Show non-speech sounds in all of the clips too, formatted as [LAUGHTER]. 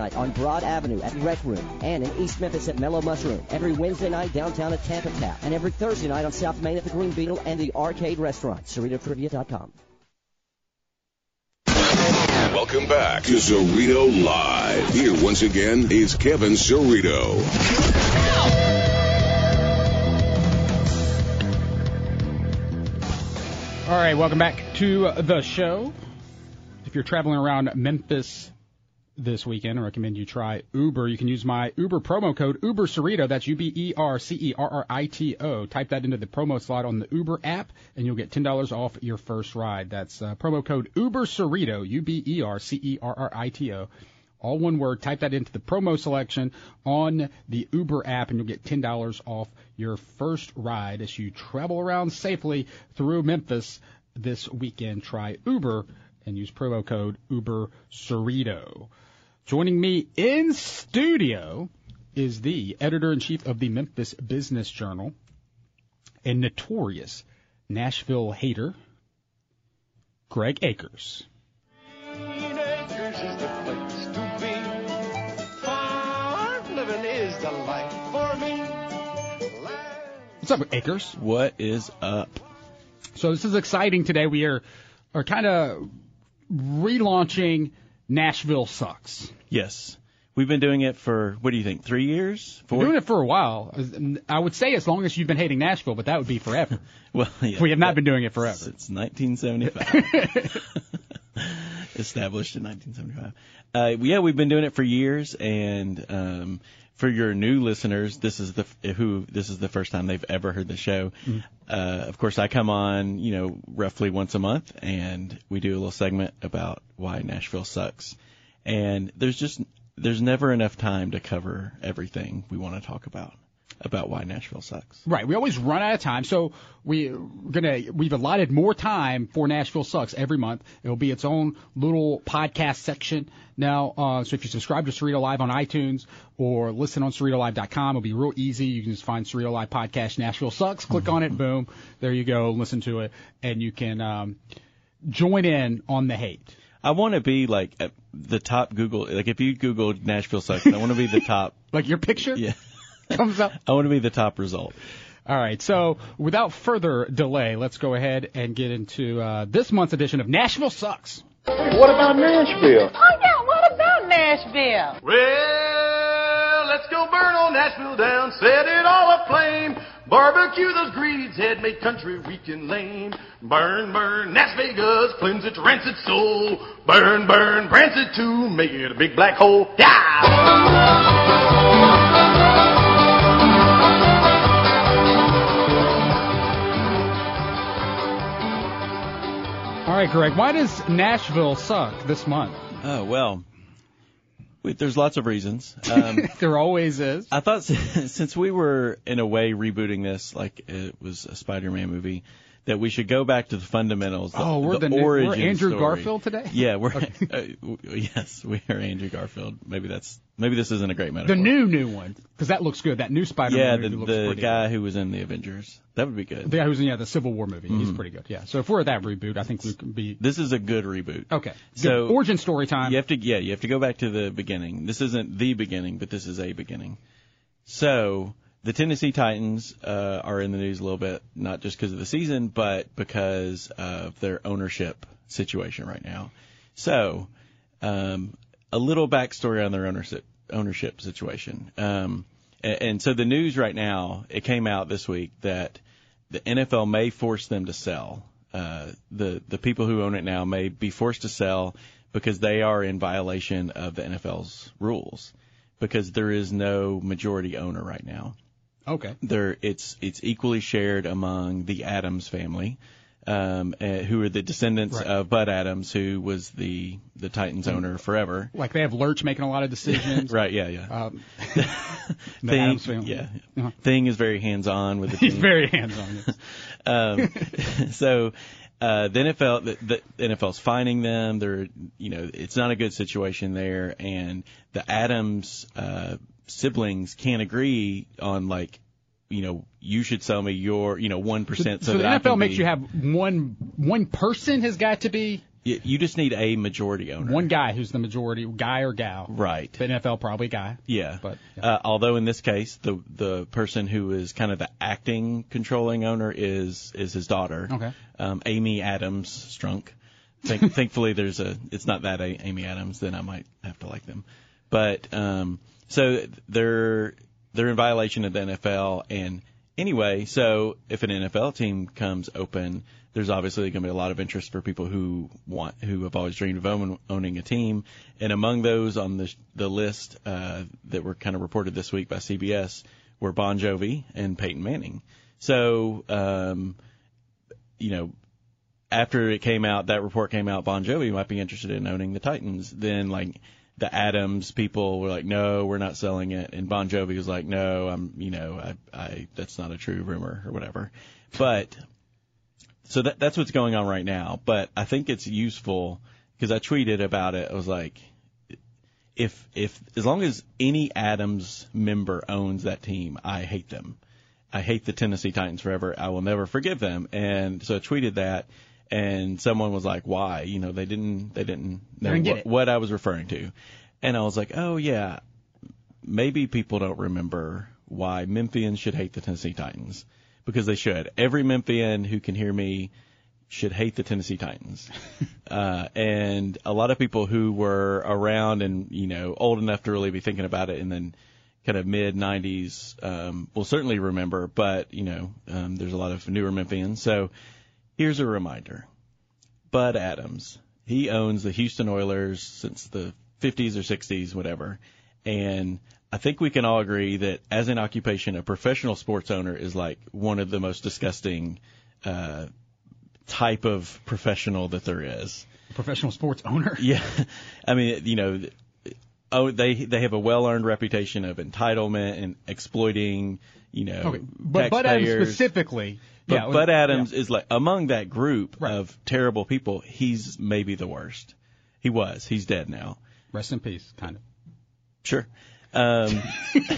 night on Broad Avenue at Rec Room, and in East Memphis at Mellow Mushroom, every Wednesday night downtown at Tampa Tap, and every Thursday night on South Main at the Green Beetle and the Arcade Restaurant. CerritoTrivia.com. Welcome back to Cerrito Live. Here once again is Kevin Cerrito. All right, welcome back to the show. If you're traveling around Memphis this weekend, I recommend you try Uber. You can use my Uber promo code Uber Cerrito. That's U B E R C E R R I T O. Type that into the promo slot on the Uber app, and you'll get ten dollars off your first ride. That's uh, promo code Uber Cerrito. U B E R C E R R I T O. All one word. Type that into the promo selection on the Uber app, and you'll get ten dollars off your first ride as you travel around safely through Memphis this weekend. Try Uber and use promo code Uber Cerrito. Joining me in studio is the editor in chief of the Memphis Business Journal and notorious Nashville hater, Greg Akers. Acres is the place to be. Farm living is the life for me. What's up, Akers? What is up? So this is exciting today. We are are kind of relaunching Nashville Sucks. Yes. We've been doing it for, what do you think, three years? We're Four? doing it for a while. I would say as long as you've been hating Nashville, but that would be forever. [LAUGHS] Well, yeah, we have not been doing it forever. Since 1975. [LAUGHS] Established in 1975. Uh, yeah, we've been doing it for years, and um, for your new listeners, this is the who this is the first time they've ever heard the show. Mm-hmm. Uh, of course, I come on, you know, roughly once a month, and we do a little segment about why Nashville sucks. And there's just there's never enough time to cover everything we want to talk about about why Nashville sucks. Right. We always run out of time, so we're gonna we've allotted more time for Nashville Sucks every month. It'll be its own little podcast section now. Uh, so if you subscribe to Cerrito Live on iTunes or listen on CerritoLive.com, it'll be real easy. You can just find Cerrito Live podcast Nashville Sucks. Click on it, boom, there you go. Listen to it, and you can um, join in on the hate. I want to be like the top Google. Like if you Google Nashville sucks, I want to be the top. [LAUGHS] Like your picture Yeah, [LAUGHS] comes up. I want to be the top result. All right, so without further delay, let's go ahead and get into uh, this month's edition of Nashville Sucks. What about Nashville? Oh yeah, what about Nashville? Well, let's go burn on Nashville down, set it all aflame. Barbecue those greeds, head make country weak and lame. Burn, burn, Las Vegas, cleanse its rancid soul. Burn, burn, brance it too, make it a big black hole. Yeah! Right, Greg, why does Nashville suck this month? Oh well, wait, there's lots of reasons. [LAUGHS] Um, There always is. I thought [LAUGHS] since we were in a way rebooting this, like it was a Spider-Man movie, that we should go back to the fundamentals. The, Oh, we're the the new- we're origin Andrew story. Garfield today? [LAUGHS] Yeah, we're [LAUGHS] uh, yes, we are Andrew Garfield. Maybe that's maybe this isn't a great metaphor. The new new one, because that looks good. That new Spider-Man yeah, movie the, the guy good. who was in the Avengers. That would be good. The guy who's in yeah the Civil War movie. Mm-hmm. He's pretty good. Yeah. So if we're at that reboot, I think we can be This is a good reboot. okay. Good. So- origin story time. You have to yeah, you have to go back to the beginning. This isn't the beginning, but this is a beginning. So the Tennessee Titans uh, are in the news a little bit, not just because of the season, but because of their ownership situation right now. So um, a little backstory on their ownership ownership situation. Um, and, and so the news right now, it came out this week that the NFL may force them to sell. Uh, the the people who own it now may be forced to sell because they are in violation of the NFL's rules because there is no majority owner right now. Okay. There, it's it's equally shared among the Adams family, um, uh, who are the descendants Right. of Bud Adams, who was the the Titans owner forever. Like they have Lurch making a lot of decisions. [LAUGHS] Right? Yeah, yeah. Um, [LAUGHS] [LAUGHS] the Thing, Adams family. yeah. Uh-huh. Thing is very hands on with the He's very hands-on. yes. Um, so uh, the NFL, the, the NFL's finding them. They're, you know, it's not a good situation there, and the Adams uh, siblings can't agree on like, you know, you should sell me your, you know, one percent. So, so the that NFL makes be- you have one one person has got to be You, you just need a majority owner. one guy who's the majority guy or gal. Right. The NFL probably guy. Yeah. But, yeah. Uh, although in this case, the the person who is kind of the acting controlling owner is is his daughter. Okay. Um, Amy Adams Strunk. Think, [LAUGHS] thankfully, there's a. It's not that A- Amy Adams. Then I might have to like them. But um, so they're they're in violation of the NFL. And anyway, so if an NFL team comes open, there's obviously going to be a lot of interest for people who want who have always dreamed of own, owning a team. And among those on the the list uh, that were kind of reported this week by CBS were Bon Jovi and Peyton Manning. So um, you know, after it came out, that report came out, Bon Jovi might be interested in owning the Titans. Then like the Adams people were like, no, we're not selling it, and Bon Jovi was like, no, I'm, you know, I, I, that's not a true rumor or whatever. But so that that's what's going on right now. But I think it's useful because I tweeted about it. I was like, if if as long as any Adams member owns that team, I hate them. I hate the Tennessee Titans forever. I will never forgive them. And so I tweeted that, and someone was like, "Why? You know, they didn't they didn't know Didn't what, what I was referring to." And I was like, "Oh yeah, maybe people don't remember why Memphians should hate the Tennessee Titans because they should. Every Memphian who can hear me should hate the Tennessee Titans. [LAUGHS] uh, and a lot of people who were around and, you know, old enough to really be thinking about it and then kind of mid 90s um, will certainly remember, but, you know, um, there's a lot of newer Memphians. So here's a reminder. Bud Adams, he owns the Houston Oilers since the 50s or 60s, whatever. And I think we can all agree that as an occupation, a professional sports owner is like one of the most disgusting uh, type of professional that there is. Professional sports owner. [LAUGHS] Yeah, I mean, you know, oh, they they have a well-earned reputation of entitlement and exploiting, you know, Okay. But taxpayers. specifically. But yeah, Bud yeah. Adams is like among that group Right. of terrible people. He's maybe the worst. He was. He's dead now. Rest in peace, kind of. Sure. Um,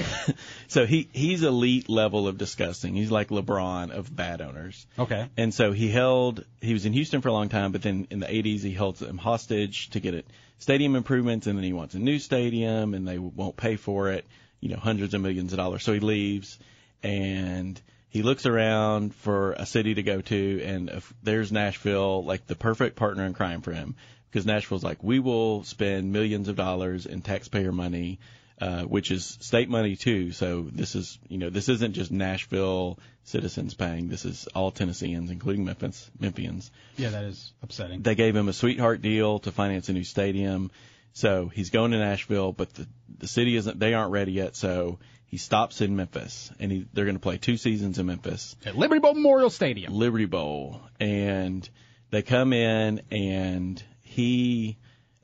[LAUGHS] so he he's elite level of disgusting. He's like LeBron of bad owners. Okay. And so he held, he was in Houston for a long time, but then in the 80s he held them hostage to get it stadium improvements, and then he wants a new stadium, and they won't pay for it, you know, hundreds of millions of dollars. So he leaves, and he looks around for a city to go to, and if there's Nashville, like the perfect partner in crime for him, because Nashville's like, we will spend millions of dollars in taxpayer money. Uh, which is state money too. So this is, you know, this isn't just Nashville citizens paying. This is all Tennesseans, including Memphis, Memphians. Yeah, that is upsetting. They gave him a sweetheart deal to finance a new stadium. So he's going to Nashville, but the the city isn't. They aren't ready yet. So he stops in Memphis, and he, they're going to play two seasons in Memphis. At Liberty Bowl Memorial Stadium. Liberty Bowl, and they come in, and he,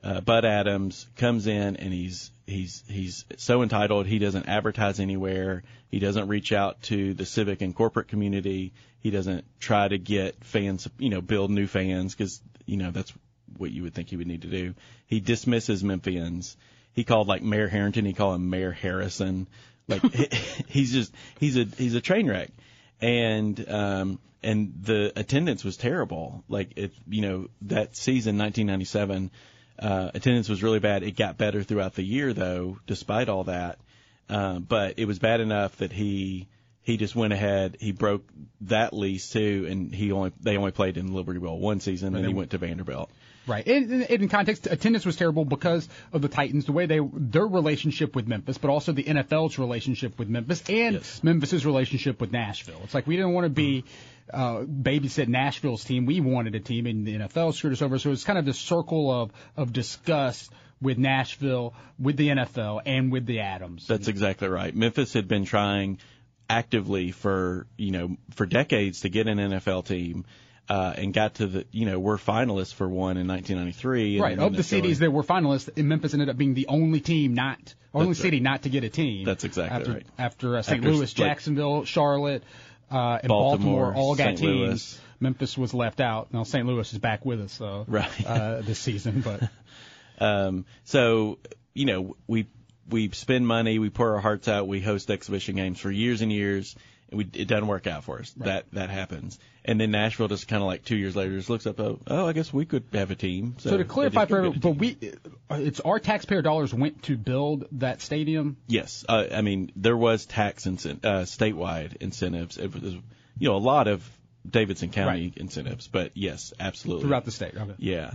uh, Bud Adams, comes in, and he's he's he's so entitled. He doesn't advertise anywhere. He doesn't reach out to the civic and corporate community. He doesn't try to get fans, you know, build new fans because you know that's what you would think he would need to do. He dismisses Memphians. He called like Mayor Herenton. He called him Mayor Harrison. Like [LAUGHS] he's just he's a he's a train wreck and um and the attendance was terrible like it you know that season 1997 uh attendance was really bad it got better throughout the year though despite all that um but it was bad enough that he he just went ahead he broke that lease too and he only they only played in Liberty Bowl one season and they- he went to Vanderbilt Right. And, and in context, attendance was terrible because of the Titans, the way they their relationship with Memphis, but also the NFL's relationship with Memphis and Yes. Memphis's relationship with Nashville. It's like we didn't want to be uh, babysit Nashville's team. We wanted a team, and the NFL screwed us over. So it's kind of this circle of of disgust with Nashville, with the NFL, and with the Adams. That's exactly right. Memphis had been trying actively for you know for decades to get an NFL team, uh, and got to the you know we're finalists for one in 1993. and Right. Of the cities that were finalists, Memphis ended up being the only team not, only That's right. city not to get a team. That's exactly after, right. After uh, St. After, Louis, Jacksonville, Charlotte, uh, and Baltimore, Baltimore, all got St. teams. Louis. Memphis was left out. Now St. Louis is back with us, so Right. uh, this season. But [LAUGHS] Um, so you know we we spend money, we pour our hearts out, we host exhibition games for years and years, we, it doesn't work out for us. That that happens, and then Nashville just kind of like two years later just looks up, oh, oh, I guess we could have a team. So, so to clarify for everyone, but we, it's our taxpayer dollars went to build that stadium. Yes, uh, I mean there was tax incent- uh, statewide incentives. It was, you know, a lot of Davidson County Right. incentives, but yes, absolutely Throughout the state. Okay. Yeah.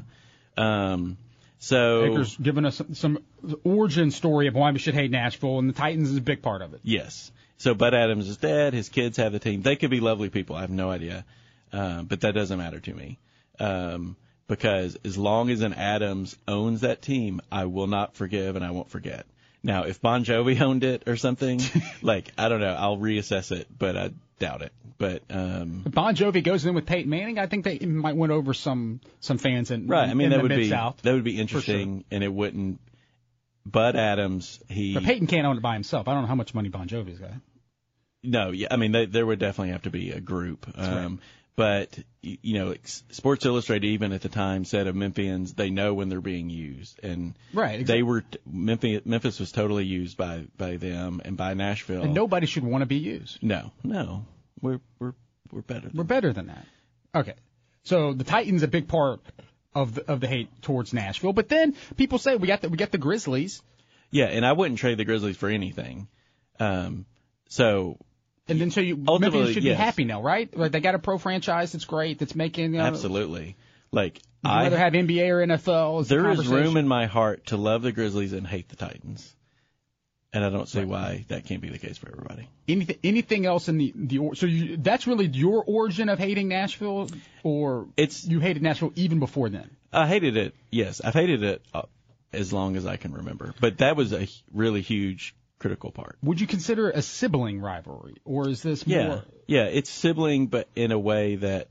Um, so Baker's giving us some, some origin story of why we should hate Nashville, and the Titans is a big part of it. yes, so Bud Adams is dead. His kids have the team. They could be lovely people. I have no idea, um, but that doesn't matter to me. Um, because as long as an Adams owns that team, I will not forgive and I won't forget. Now, if Bon Jovi [LAUGHS] owned it or something, [LAUGHS] like I don't know, I'll reassess it, but I doubt it. But um, If Bon Jovi goes in with Peyton Manning, I think they might win over some some fans in Right. I mean, in that would be South. that would be interesting, and it wouldn't. Bud Adams, he But Peyton can't own it by himself. I don't know how much money Bon Jovi's got. no, yeah, I mean, they, there would definitely have to be a group. Um, But you know, Sports Illustrated even at the time said of Memphians, they know when they're being used, and Right, they were Memphis. Memphis was totally used by by them and by Nashville. And nobody should want to be used. no, no, we're we're we're better. We're better than that. Okay. So the Titans a big part of the, of the hate towards Nashville, but then people say we got the we got the Grizzlies, Yeah, and I wouldn't trade the Grizzlies for anything. Um, so and then so you Ultimately, Memphis should yes. be happy now, right? Like they got a pro franchise that's great, that's making. You know, absolutely, like I rather have NBA or NFL? There is room in my heart to love the Grizzlies and hate the Titans. And I don't see why that can't be the case for everybody. anything anything else in the the or- so you, that's really your origin of hating Nashville, or It's- you hated Nashville even before then. I hated it. Yes, I've hated it uh, as long as I can remember. But that was a really huge critical part. Would you consider it a sibling rivalry, or is this Yeah. more? Yeah, it's sibling but in a way that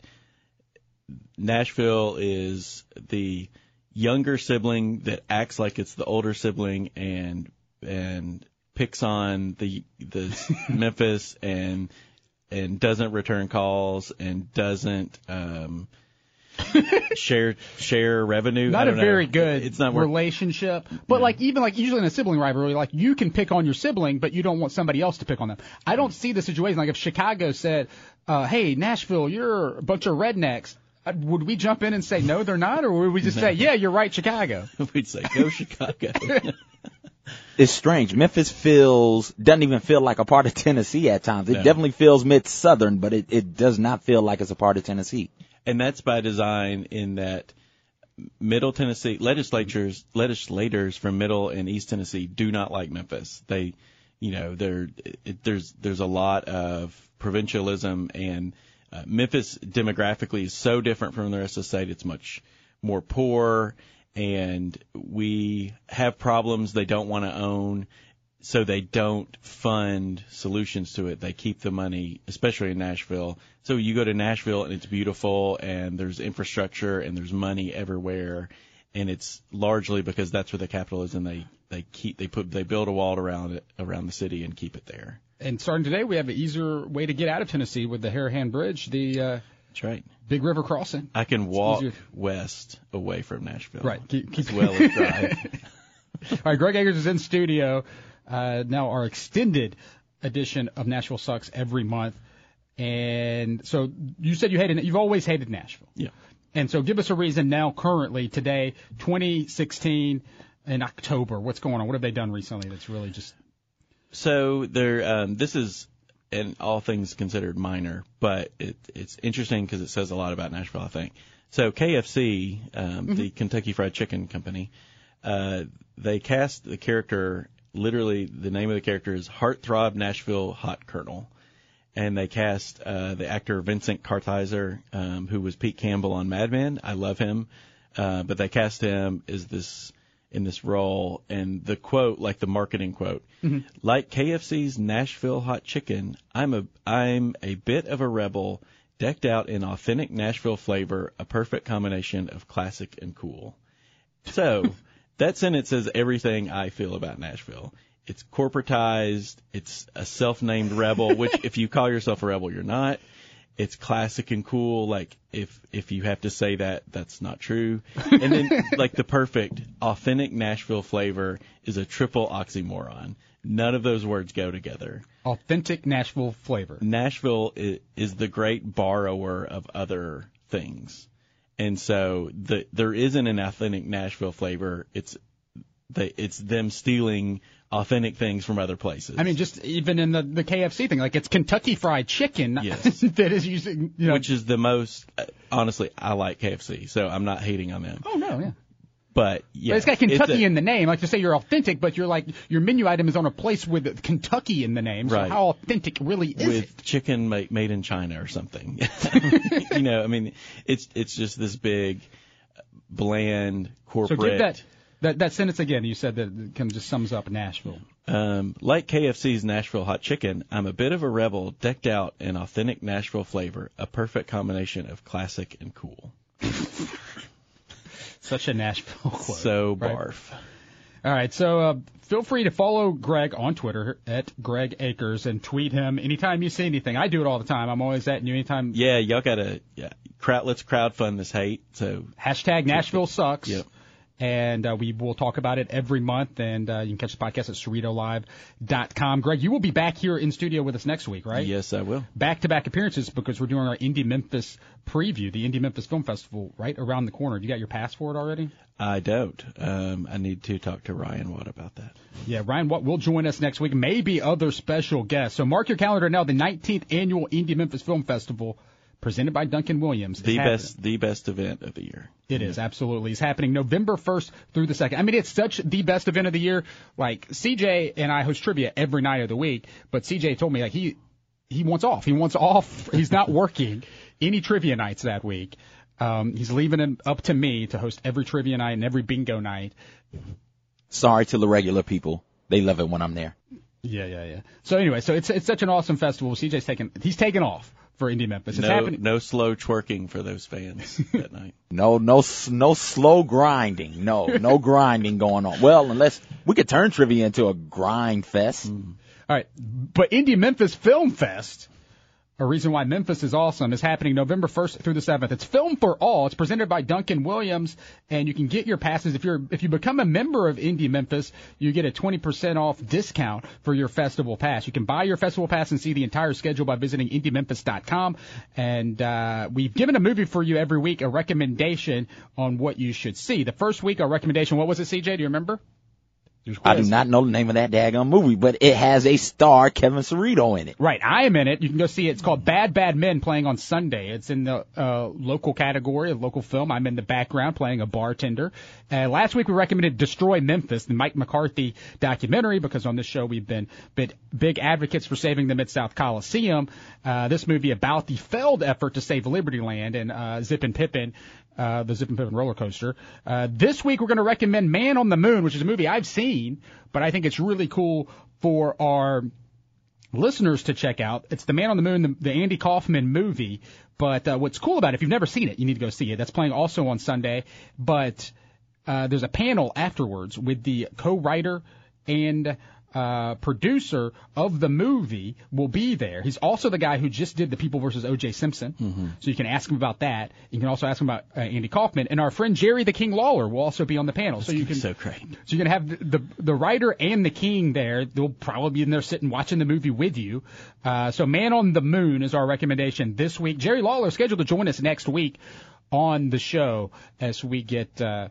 Nashville is the younger sibling that acts like it's the older sibling and and picks on the the [LAUGHS] Memphis and and doesn't return calls and doesn't um [LAUGHS] share share revenue. Not a know. very good It's not relationship, but like even like usually in a sibling rivalry, like you can pick on your sibling, but you don't want somebody else to pick on them. I don't see the situation like if Chicago said, uh, "Hey Nashville, you're a bunch of rednecks," uh, would we jump in and say no, they're not, or would we just say, "Yeah, you're right, Chicago"? [LAUGHS] We'd say go Chicago. It's strange. Memphis feels doesn't even feel like a part of [LAUGHS] Tennessee at times. It No. definitely feels mid southern, but it, it does not feel like it's a part of Tennessee. and that's by design in that Middle Tennessee legislatures legislators from Middle and East Tennessee do not like Memphis. They, you know, there there's there's a lot of provincialism and uh, Memphis demographically is so different from the rest of the state. It's much more poor, and we have problems they don't want to own. So they don't fund solutions to it. They keep the money, especially in Nashville. So you go to Nashville and it's beautiful and there's infrastructure and there's money everywhere. And it's largely because that's where the capital is and they, they keep, they put, they build a wall around it, around the city and keep it there. And starting today, we have an easier way to get out of Tennessee with the Harahan Bridge, the uh, That's right. Big River Crossing. I can walk easier. west away from Nashville. Right. Keep, keep As well as drive. [LAUGHS] All right, Greg Akers is in studio. Uh, now our extended edition of Nashville Sucks every month. And so you said you hated you've always hated Nashville. Yeah. And so give us a reason now currently today 2016 in October what's going on? What have they done recently that's really just So there, um, this is, and all things considered, minor, but it, it's interesting because it says a lot about Nashville, I think. So KFC, um, the Kentucky Fried Chicken Company, uh, they cast the character. Literally, the name of the character is Heartthrob Nashville Hot Colonel, and they cast uh, the actor Vincent Kartheiser, um, who was Pete Campbell on Mad Men. I love him, uh, but they cast him as this in this role, and the quote, like the marketing quote, mm-hmm. like KFC's Nashville Hot Chicken, I'm a I'm a bit of a rebel, decked out in authentic Nashville flavor, a perfect combination of classic and cool. So [LAUGHS] that sentence says everything I feel about Nashville. It's corporatized. It's a self-named rebel, which [LAUGHS] if you call yourself a rebel, you're not. It's classic and cool. Like if if you have to say that, that's not true. [LAUGHS] And then like the perfect authentic Nashville flavor is a triple oxymoron. None of those words go together. Authentic Nashville flavor. Nashville is, is the great borrower of other things, and so the there isn't an authentic Nashville flavor. It's they, it's them stealing authentic things from other places. I mean, just even in the the KFC thing, like it's Kentucky Fried Chicken [LAUGHS] Yes. that is using, you know. which is the most uh, honestly, I like KFC, so I'm not hating on them. oh no, yeah. But yeah, But it's got Kentucky a- in the name. Like to say you're authentic, but you're like your menu item is on a place with Kentucky in the name. So Right. how authentic really is with it? chicken made, made in China or something. [LAUGHS] [LAUGHS] you know, I mean, it's it's just this big, bland So corporate. give that that that sentence again. You said that kind of just sums up Nashville. Um, like KFC's Nashville hot chicken, I'm a bit of a rebel, decked out in authentic Nashville flavor, a perfect combination of classic and cool. [LAUGHS] Such a Nashville quote. So right? barf. All right, so uh, feel free to follow Greg on Twitter at Greg Akers and tweet him anytime you see anything. I do it all the time. I'm always at you anytime. Yeah, y'all gotta yeah. Crowd, let's crowdfund this hate. So Hashtag Nashville sucks. Yep. And uh, we will talk about it every month. And uh, you can catch the podcast at CerritoLive.com. Greg, you will be back here in studio with us next week, right? yes, I will. Back to back appearances because we're doing our Indie Memphis preview, the Indie Memphis Film Festival, right around the corner. You got your pass for it already? I don't. Um, I need to talk to Ryan Watt about that. Yeah, Ryan Watt will join us next week, maybe other special guests. So mark your calendar now. The 19th annual Indie Memphis Film Festival, presented by Duncan Williams. The happening. best, the best event of the year. It is absolutely. It's happening November 1st through the 2nd. I mean, it's such the best event of the year. Like CJ and I host trivia every night of the week, but CJ told me like he he wants off. He wants off. [LAUGHS] He's not working any trivia nights that week. Um, he's leaving it up to me to host every trivia night and every bingo night. Sorry to the regular people. They love it when I'm there. Yeah, yeah, yeah. So anyway, so it's it's such an awesome festival. CJ's taking he's taking off for Indie Memphis. It's no, happening. no slow twerking for those fans [LAUGHS] that night. No, no, s- no slow grinding. No, no [LAUGHS] grinding going on. Well, unless we could turn trivia into a grind fest. Mm. All right, but Indie Memphis Film Fest, a reason why Memphis is awesome, is happening November 1st through the 7th. It's Film for All. It's presented by Duncan Williams, and you can get your passes if you're if you become a member of Indie Memphis, you get a 20% off discount for your festival pass. You can buy your festival pass and see the entire schedule by visiting IndieMemphis.com. And uh, we've given a movie for you every week, a recommendation on what you should see. The first week, our recommendation, what was it, CJ? Do you remember? I do not know the name of that daggone movie, but it has a star Kevin Cerrito in it. Right, I am in it. You can go see it. It's called Bad Bad Men, playing on Sunday. It's in the uh, local category, of local film. I'm in the background playing a bartender. Uh, last week we recommended Destroy Memphis, the Mike McCarthy documentary, because on this show we've been bit, big advocates for saving the Mid South Coliseum. Uh, this movie about the failed effort to save Liberty Land and uh, Zippin Pippin. Uh, the Zippin Pippin roller coaster. Uh, this week we're going to recommend Man on the Moon, which is a movie I've seen, but I think it's really cool for our listeners to check out. It's the Man on the Moon, the, the Andy Kaufman movie. But uh, what's cool about it, if you've never seen it, you need to go see it. That's playing also on Sunday. But uh, there's a panel afterwards with the co-writer and uh, producer of the movie will be there. He's also the guy who just did the People versus O.J. Simpson. So you can ask him about that. You can also ask him about uh, Andy Kaufman. And our friend Jerry the King Lawler will also be on the panel. so you can so great. so you're gonna have the, the the writer and the king there. They'll probably be in there sitting watching the movie with you. Uh, so Man on the Moon is our recommendation this week. Jerry Lawler is scheduled to join us next week on the show as we get uh,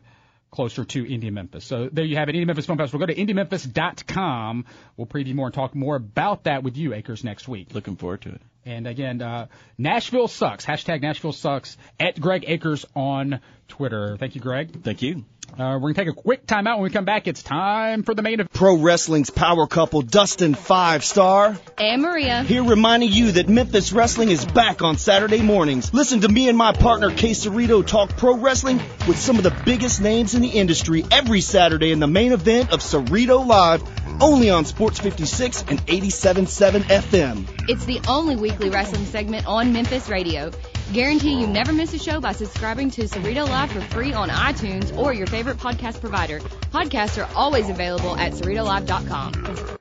closer to Indie Memphis. So there you have it, Indie Memphis Film Festival. Go to IndieMemphis.com. We'll preview more and talk more about that with you, Akers, next week. Looking forward to it. And again, uh, Nashville sucks. Hashtag Nashville sucks at Greg Akers on Twitter. Thank you, Greg. Thank you. Uh, we're gonna take a quick timeout. When we come back, it's time for the main event. Pro Wrestling's power couple, Dustin Five Star. And Maria. Here reminding you that Memphis Wrestling is back on Saturday mornings. Listen to me and my partner, Kay Cerrito, talk pro wrestling with some of the biggest names in the industry every Saturday in the main event of Cerrito Live, only on Sports 56 and 87.7 FM. It's the only weekly wrestling segment on Memphis radio. Guarantee you never miss a show by subscribing to Cerrito Live for free on iTunes or your favorite podcast provider. Podcasts are always available at CerritoLive.com.